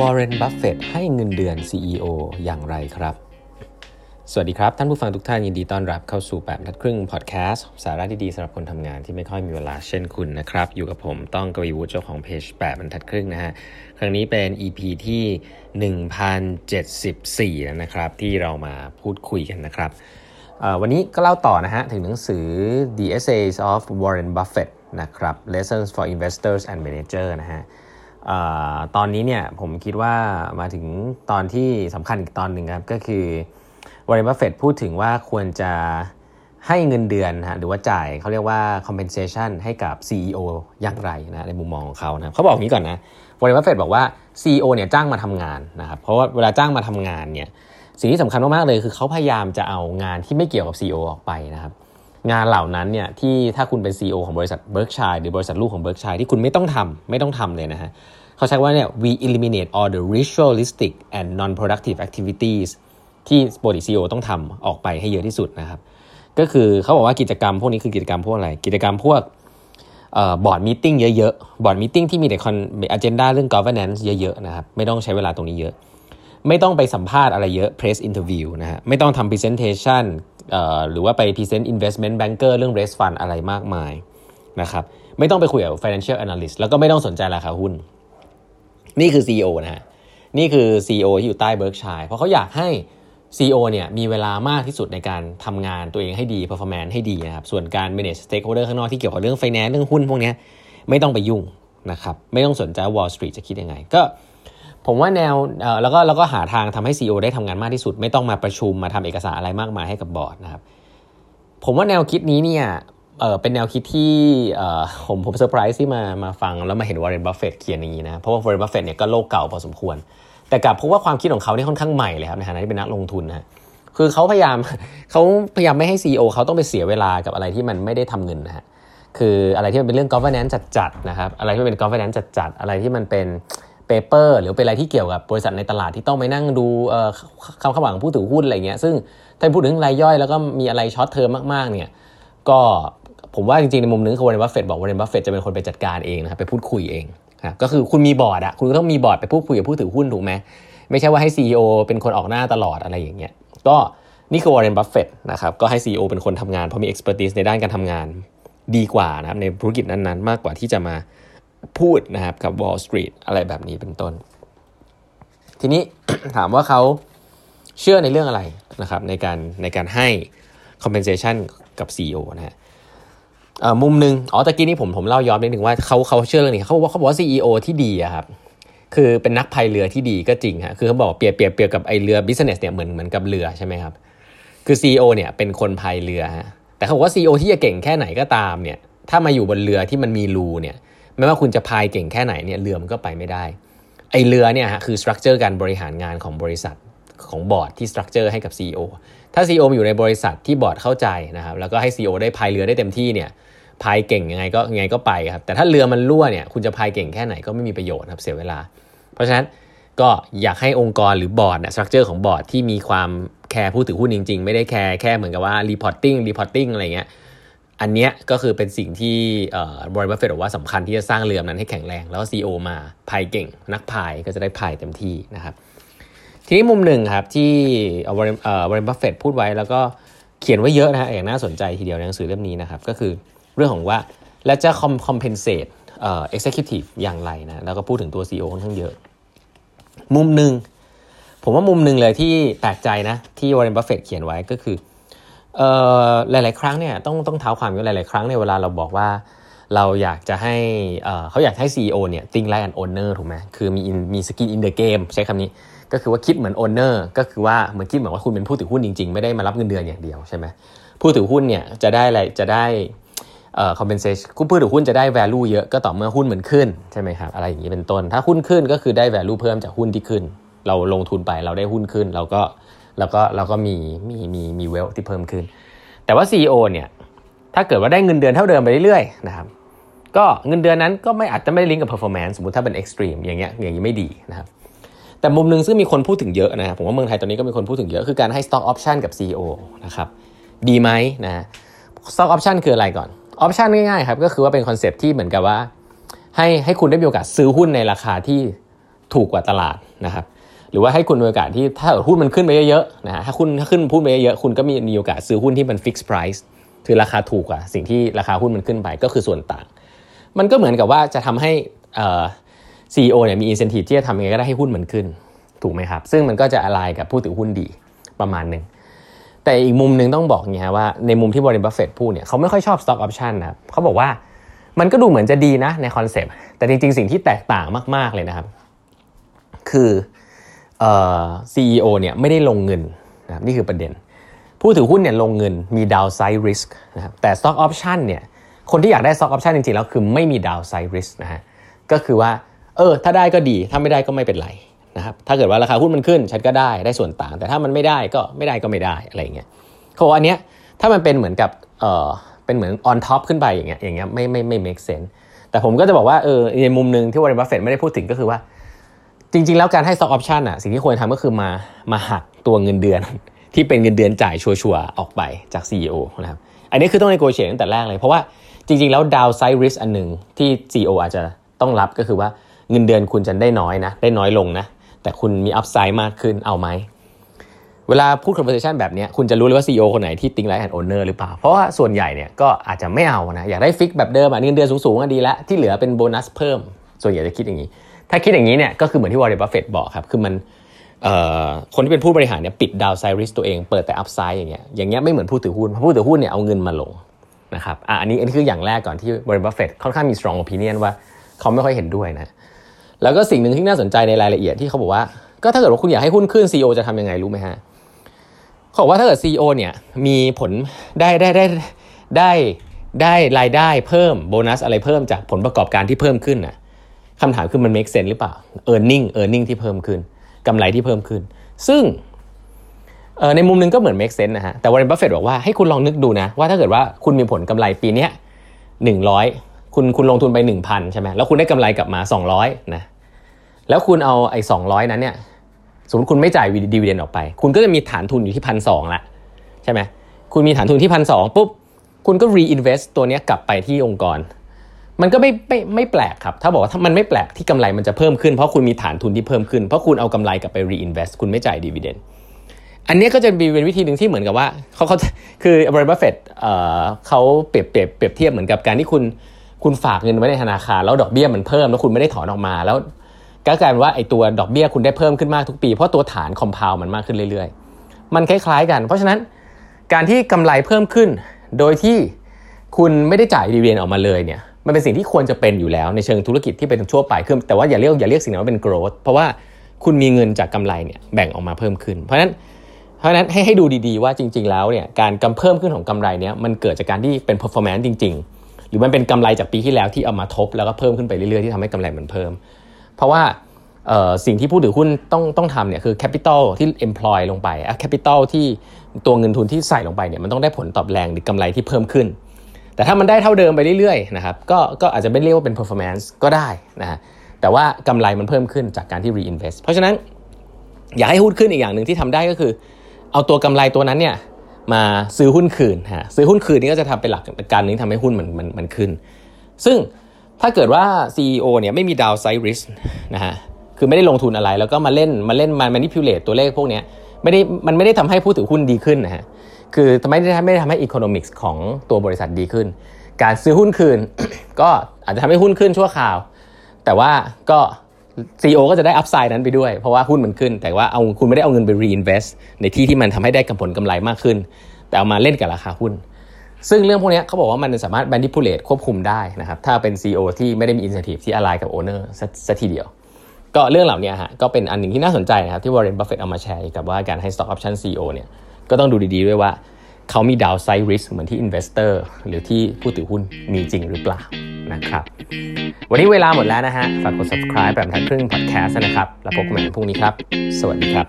วอร์เรน บัฟเฟตให้เงินเดือน CEO อย่างไรครับ สวัสดีครับ ท่านผู้ฟังทุกท่านยินดีต้อนรับเข้าสู่แปดบรรทัดครึ่งพอดแคสต์สาระดีๆสำหรับคนทำงานที่ไม่ค่อยมีเวลาเช่นคุณนะครับ อยู่กับผมต้องกวีวุฒิเจ้าของเพจแปดบรรทัดครึ่งนะฮะ ครั้งนี้เป็น EP ที่ 1074แล้วนะครับ ที่เรามาพูดคุยกันนะครับวันนี้ก็เล่าต่อนะฮะ ถึงหนังสือ The Essays of Warren Buffett นะครับ Lessons for Investors and Managers นะฮะ ตอนนี้เนี่ยผมคิดว่ามาถึงตอนที่สำคัญอีกตอนหนึ่งครับ ก็คือวอร์เรนบัฟเฟตพูดถึงว่าควรจะให้เงินเดือนฮะหรือว่าจ่ายเขาเรียกว่า compensation ให้กับ CEO อย่างไรนะในมุมมองของเขานะเขาบอกงี้ก่อนนะวอร์เรนบัฟเฟตบอกว่า CEO เนี่ยจ้างมาทำงานนะครับเพราะว่าเวลาจ้างมาทำงานเนี่ยสิ่งที่สำคัญมากๆเลยคือเขาพยายามจะเอางานที่ไม่เกี่ยวกับ CEO ออกไปนะครับ งานเหล่านั้นเนี่ยที่ถ้าคุณเป็น CEO ของบริษัท Berkshire หรือบริษัทลูกของ Berkshire ที่คุณไม่ต้องทำไม่ต้องทำเลยนะฮะเขาใช้ว่าเนี่ย we eliminate all the ritualistic and non-productive activities ที่ปกติ CEO ต้องทำออกไปให้เยอะที่สุดนะครับ ก็คือเขาบอกว่ากิจกรรมพวกนี้คือกิจกรรมพวกอะไร กิจกรรมพวก board meeting เยอะๆ board meeting ที่มีแต่คอน agenda เรื่อง governance เยอะๆนะครับไม่ต้องใช้เวลาตรงนี้เยอะ ไม่ต้องไปสัมภาษณ์อะไรเยอะ press interview นะฮะไม่ต้องทำ presentation หรือว่าไป present investment banker เรื่อง raise fund อะไรมากมายนะครับไม่ต้องไปคุยกับ financial analyst แล้วก็ไม่ต้องสนใจราคาหุ้น นี่คือ CEO นะฮะนี่คือ CEO ที่อยู่ใต้เบิร์กชัยเพราะเขาอยากให้ CEO เนี่ยมีเวลามากที่สุดในการทำงานตัวเองให้ดี performance ให้ดีนะครับส่วนการ manage stakeholder ข้างนอกที่เกี่ยวกับเรื่อง finance เรื่องหุ้นพวกนี้ไม่ต้องไปยุ่งนะครับไม่ต้องสนใจ Wall Street จะคิดยังไง ก็ ผมว่าแนวแล้วก็แล้วก็หาทางทำให้ CEO ได้ทำงานมากที่สุด ไม่ต้องมาประชุมมาทำเอกสารอะไรมากมายให้กับบอร์ดนะครับผมว่าแนวคิดนี้เนี่ยเออเป็นแนวคิดที่ผมผมเซอร์ไพรส์ที่มามาฟังแล้วมาเห็นวอร์เรนบัฟเฟตเขียนอย่างนี้นะเพราะว่าวอร์เรนบัฟเฟตเนี่ยก็โลกเก่าพอสมควร แต่กลับพบว่าความคิดของเขาเนี่ยค่อนข้างใหม่เลยครับในฐานะที่เป็นนักลงทุนนะคือเขาพยายามเขาพยายามไม่ให้ CEO เขาต้องไปเสียเวลากับอะไรที่มันไม่ได้ทำเงินนะฮะคืออะไรที่มันเป็นเรื่อง governance จัดๆนะครับอะไรที่เป็น governance จัดๆอะไรที่มันเป็น paper หรือเป็นอะไรที่เกี่ยวกับบริษัทในตลาดที่ต้องไปนั่งดูคาดหวังผู้ถือหุ้นอะไรเงี้ยซึ่งถ้าพูดถึงรายย่อยแล้วก็มีอะไร short term มากๆเนี่ยก็ผมว่าจริงๆ ในมุมนึงคือวอร์เรนบัฟเฟตบอกวอร์เรนบัฟเฟตจะเป็นคนไปจัดการเองนะครับไปพูดคุยเองครับก็คือคุณมีบอร์ดอะคุณต้องมีบอร์ดไปพูดคุยกับผู้ถือหุ้นถูกไหมไม่ใช่ว่าให้ CEO เป็นคนออกหน้าตลอดอะไรอย่างเงี้ยก็นี่คือวอร์เรนบัฟเฟตนะครับก็ให้ CEO เป็นคนทำงานเพราะมี expertise ในด้านการทำงานดีกว่านะครับในธุรกิจนั้นๆ มากกว่าที่จะมา พูดนะครับกับ Wall Street อะไรแบบนี้เป็นต้น ทีนี้ถามว่าเขาเชื่อในเรื่องอะไรนะครับในการในการให้ compensation กับ CEO นะฮะมุมหนึ่งอ๋อตะกี้นี้ผมผมเล่าย้อนนิดหนึ่งว่าเขาเขาเชื่อเรื่องนี้เขาบอกเขาบอกว่า CEO ที่ดีอะครับคือเป็นนักพายเรือที่ดีก็จริงฮะคือเขาบอกเปรียบเปรียบเปรียบกับไอเรือ business เนี่ยเหมือนเหมือนกับเรือใช่ไหมครับคือ CEO เนี่ยเป็นคนพายเรือฮะแต่เขาบอกว่า CEO ที่จะเก่งแค่ไหนก็ตามเนี่ยถ้ามาอยู่บนเรือที่มันมีรูเนี่ย ไม่ว่าคุณจะพายเก่งแค่ไหนเนี่ยเรือมันก็ไปไม่ได้ ไอเรือเนี่ยฮะคือ structure การบริหารงานของบริษัทของบอร์ดที่ structure ให้กับ CEO ถ้า CEO อยู่ในบริษัทที่บอร์ดเข้าใจนะครับแล้วก็ให้ CEO ได้พายเรือได้เต็มที่เนี่ยพายเก่งยังไงก็ยังไงก็ไปครับแต่ถ้าเรือมันรั่วเนี่ยคุณจะพายเก่งแค่ไหนก็ไม่มีประโยชน์ครับเสียเวลา เพราะฉะนั้นก็อยากให้องค์กรหรือบอร์ดเนี่ย structure ของบอร์ดที่มีความแคร์ผู้ถือหุ้นจริง ๆ ไม่ได้แคร์แค่เหมือนกับว่า reporting reporting อะไรเงี้ย อันเนี้ยก็คือเป็นสิ่งที่วอร์เรนบัฟเฟตบอกว่าสำคัญที่จะสร้างเรือนั้นให้แข็งแรง แล้ว CEO มาพายเก่ง นักพายก็จะได้พายเต็มที่นะครับ ทีนี้มุมหนึ่งครับที่วอร์เรนบัฟเฟตพูดไว้แล้วก็เขียนไว้เยอะนะฮะอย่างน่าสนใจทีเดียวในหนังสือเล่มนี้นะครับ ก็คือเรื่องของว่าแล้วจะ com compensate เอ่อ executive อย่างไรนะแล้วก็พูดถึงตัว CEO ค่อนข้างเยอะ มุมหนึ่งผมว่ามุมหนึ่งเลยที่แปลกใจนะที่วอร์เรนบัฟเฟตเขียนไว้ก็คือ หลาย ๆ ครั้งเนี่ยต้องต้องเท้าความว่าหลาย ๆ ครั้งในเวลาเราบอกว่าเราอยากจะให้เขาอยากให้ CEO เนี่ย think like an owner ถูกไหมคือมีมี skin in the game ใช้คำนี้ก็คือว่าคิดเหมือน owner ก็คือว่าเหมือนคิดเหมือนว่าคุณเป็นผู้ถือหุ้นจริง ๆ ไม่ได้มารับเงินเดือนอย่างเดียวใช่ไหมผู้ถือหุ้นเนี่ยจะได้อะไรจะได้เอ่อ compensation ผู้ถือหุ้นจะได้ value เยอะก็ต่อเมื่อหุ้นเหมือนขึ้นใช่ไหมครับอะไรอย่างนี้เป็นต้น ถ้าหุ้นขึ้นก็คือได้ value เพิ่มจากหุ้นที่ขึ้น เราลงทุนไปเราได้หุ้นขึ้น เราก็ เราก็เราก็มีมีมีมีเวลที่เพิ่มขึ้น แต่ว่า CEO เนี่ยถ้าเกิดว่าได้เงินเดือนเท่าเดิมไปเรื่อยๆนะครับก็เงินเดือนนั้นก็ไม่อาจจะไม่ลิงก์กับ performance สมมติถ้าเป็น extreme อย่างเงี้ยอย่างนี้ไม่ดีนะครับแต่มุมหนึ่งซึ่งมีคนพูดถึงเยอะนะครับผมว่าเมืองไทยตอนนี้ก็มีคนพูดถึงเยอะ คือการให้ stock option กับ CEO นะครับดีไหมนะ stock option คืออะไรก่อนออปชันง่ายๆครับก็คือว่าเป็นคอนเซปที่เหมือนกับว่า ให้ให้คุณได้มีโอกาสซื้อหุ้นในราคาที่ถูกกว่าตลาดนะครับ หรือว่าให้คุณมีโอกาสที่ถ้าหุ้นมันขึ้นไปเยอะๆนะฮะถ้าคุณถ้าขึ้นหุ้นไปเยอะๆคุณก็มีมีโอกาสซื้อหุ้นที่มันฟิกซ์ไพรซ์คือราคาถูกกว่าสิ่งที่ราคาหุ้นมันขึ้นไปก็คือส่วนต่าง มันก็เหมือนกับว่าจะทำให้ซีอีโอเนี่ยมีอินเซนティブที่จะทำยังไงก็ได้ให้หุ้นมันขึ้นถูกไหมครับ ซึ่งมันก็จะอะไรกับผู้ถือหุ้นดีประมาณหนึ่งแต่อีกมุมหนึ่งต้องบอกอย่างนี้ว่าในมุมที่บริบัฟเฟตพูดเนี่ยเขาไม่ค่อยชอบ stock option นะครับเขาบอกว่ามันก็ดูเหมือนจะดีนะในคอนเซปต์แต่จริงๆ สิ่งที่แตกต่างมากๆเลยนะครับ คือ เอ่อ CEO เนี่ยไม่ได้ลงเงินนะครับนี่คือประเด็น ผู้ถือหุ้นเนี่ยลงเงินมี downside risk นะครับแต่ stock option เนี่ยคนที่อยากได้ stock option จริงๆ แล้วคือไม่มี downside risk นะฮะก็คือว่าเออถ้าได้ก็ดีถ้าไม่ได้ก็ไม่เป็นไรนะครับถ้าเกิดว่าราคาหุ้นมันขึ้นฉันก็ได้ได้ส่วนต่าง แต่ถ้ามันไม่ได้ก็ไม่ได้ก็ไม่ได้อะไรเงี้ยเขาบอกอันเนี้ยถ้ามันเป็นเหมือนกับเออเป็นเหมือน on top ขึ้นไปอย่างเงี้ยอย่างเงี้ยไม่ไม่ไม่ make sense แต่ผมก็จะบอกว่าเออในมุมหนึ่งที่วอร์เรนบัฟเฟตไม่ได้พูดถึงก็คือว่า จริง ๆ แล้วการให้ stock option อะสิ่งที่ควรทำก็คือมามาหักตัวเงินเดือน ที่เป็นเงินเดือนจ่ายชัวร์ๆออกไปจาก CEO นะครับอันนี้คือต้อง negotiate ตั้งแต่แรกเลย เพราะว่าจริง ๆ แล้ว downside risk อันหนึ่งที่ CEO อาจจะต้องรับก็คือว่าเงินเดือนคุณจะได้น้อยนะ ได้น้อยลงนะ แต่คุณมี upside มากขึ้นเอาไหมเวลาพูด conversation แบบนี้คุณจะรู้เลยว่า CEO คนไหนที่ think like an owner หรือเปล่า เพราะว่าส่วนใหญ่เนี่ยก็อาจจะไม่เอานะอยากได้ fix แบบเดิมอะเงินเดือนสูงๆก็ดีแล้วที่เหลือเป็นโบนัสเพิ่ม ส่วนใหญ่จะคิดอย่างนี้ ถ้าคิดอย่างนี้เนี่ยก็คือเหมือนที่วอร์เรนบัฟเฟตบอกครับคือมันคนที่เป็นผู้บริหารเนี่ยปิด downside risk ตัวเองเปิดแต่ upside อย่างเงี้ยอย่างเงี้ยไม่เหมือนผู้ถือหุ้นเพราะผู้ถือหุ้นเนี่ยเอาเงินมาลงนะครับอะอันนี้อันนี้คืออย่างแรกก่อนที่วอร์เรนบัฟเฟตค่อนข้างมี strong opinion ว่าเขาไม่ค่อยเห็นด้วยนะแล้วก็สิ่งหนึ่งที่น่าสนใจในรายละเอียดที่เขาบอกว่า ก็ถ้าเกิดว่าคุณอยากให้หุ้นขึ้น CEO จะทำยังไงรู้ไหมฮะเขาบอกว่าถ้าเกิด CEO เนี่ยมีผลได้ได้ได้ได้ได้รายได้เพิ่มโบนัสอะไรเพิ่มจากผลประกอบการที่เพิ่มขึ้นน่ะ คำถามคือมัน make sense หรือเปล่า earning earning ที่เพิ่มขึ้นกำไรที่เพิ่มขึ้น ซึ่งในมุมนึงก็เหมือน make sense นะฮะ แต่วอร์เรนบัฟเฟตบอกว่าให้คุณลองนึกดูนะ ว่าถ้าเกิดว่าคุณมีผลกำไรปีนี้หนึ่งร้อยคุณคุณลงทุนไปหนึ่งพันใช่ไหมแล้วคุณได้กำไรกลับมาสองร้อยนะแล้วคุณเอาไอ้สองร้อยนั้นเนี่ยสมมติคุณไม่จ่ายดีเวเดนออกไป คุณก็จะมีฐานทุนอยู่ที่พันสองละใช่ไหมคุณมีฐานทุนที่พันสองปุ๊บคุณก็ reinvest ตัวนี้กลับไปที่องค์กร มันก็ไม่ไม่ไม่แปลกครับ ถ้าบอกว่าถ้ามันไม่แปลกที่กำไรมันจะเพิ่มขึ้นเพราะคุณมีฐานทุนที่เพิ่มขึ้น เพราะคุณเอากำไรกลับไป reinvest คุณไม่จ่ายดีเวเดนอันนี้ก็จะเป็นวิธีหนึ่งที่เหมือนกับว่าเขาเขาคือวอร์เรนบัฟเฟตเขาเปรียบเปรียบเปรียบเทียบเหมือนกับการที่คุณคุณฝากเงินไว้ในธนาคารแล้วดอกเบี้ยมันเพิ่มแล้วคุณไม่ได้ถอนออกมา แล้วก็กลายเป็นว่าไอ้ตัวดอกเบี้ยคุณได้เพิ่มขึ้นมากทุกปี เพราะตัวฐาน compound มันมากขึ้นเรื่อยๆ มันคล้ายๆ กัน เพราะฉะนั้นการที่กำไรเพิ่มขึ้น โดยที่คุณไม่ได้จ่าย dividend ออกมาเลยเนี่ย มันเป็นสิ่งที่ควรจะเป็นอยู่แล้วในเชิงธุรกิจที่เป็นทั่วไปคือแต่ว่าอย่าเรียกอย่าเรียกสิ่งนั้นว่าเป็น growth เพราะว่าคุณมีเงินจากกำไรเนี่ยแบ่งออกมาเพิ่มขึ้น เพราะฉะนั้นเพราะนั้นให้ให้ดูดีๆว่าจริง ๆ แล้วเนี่ยการกำเพิ่มขึ้นของกำไรเนี่ยมันเกิดจากการที่เป็น performance จริง ๆ หรือมันเป็นกำไรจากปีที่แล้วที่เอามาทบแล้วก็เพิ่มขึ้นไปเรื่อยๆที่ทำให้กำไรมันเพิ่ม เพราะว่าสิ่งที่ผู้ถือหุ้นต้องต้องทำเนี่ยคือ capital ที่ employ ลงไปอะ capital ที่ตัวเงินทุนที่ใส่ลงไปเนี่ยมันต้องได้ผลตอบแทนหรือกำไรที่เพิ่มขึ้น แต่ถ้ามันได้เท่าเดิมไปเรื่อยๆนะครับก็ก็อาจจะไม่เรียกว่าเป็น performance ก็ได้นะฮะแต่ว่ากำไรมันเพิ่มขึ้นจากการที่ reinvest เพราะฉะนั้นอยากให้หุ้นขึ้นอีกอย่างหนึ่งที่ทำได้ก็คือ เอาตัวกำไรตัวนั้นเนี่ยมาซื้อหุ้นคืนฮะซื้อหุ้นคืนนี่ก็จะทำเป็นหลักการนึงทำให้หุ้นมันมันมันขึ้น ซึ่งถ้าเกิดว่า CEO เนี่ยไม่มี downside risk นะฮะคือไม่ได้ลงทุนอะไรแล้วก็มาเล่นมาเล่นมา manipulate ตัวเลขพวกนี้ ไม่ได้มันไม่ได้ทำให้ผู้ถือหุ้นดีขึ้นนะฮะคือไม่ได้ไม่ได้ทำให้ economics ของตัวบริษัทดีขึ้น การซื้อหุ้นคืน ก็อาจจะทำให้หุ้นขึ้นชั่วคราว แต่ว่าก็ CEO ก็จะได้ upside นั้นไปด้วย เพราะว่าหุ้นมันขึ้น แต่ว่าเอาคุณไม่ได้เอาเงินไป reinvest ในที่ที่มันทำให้ได้กำผลกำไรมากขึ้น แต่เอามาเล่นกับราคาหุ้น ซึ่งเรื่องพวกนี้เขาบอกว่ามันสามารถ manipulate ควบคุมได้นะครับถ้าเป็น CEO ที่ไม่ได้มี incentive ที่ align กับ owner สักทีเดียว ก็เรื่องเหล่านี้ฮะก็เป็นอันหนึ่งที่น่าสนใจนะครับที่วอร์เรนบัฟเฟตเอามาแชร์กับว่าการให้ stock option CEO เนี่ยก็ต้องดูดีๆด้วยว่าเขามี downside risk เหมือนที่ investor หรือที่ผู้ถือหุ้นมีจริงหรือเปล่านะครับ วันนี้เวลาหมดแล้วนะฮะ ฝากกด subscribe แบบทันครึ่ง podcast นะครับ แล้วพบกันใหม่พรุ่งนี้ครับ สวัสดีครับ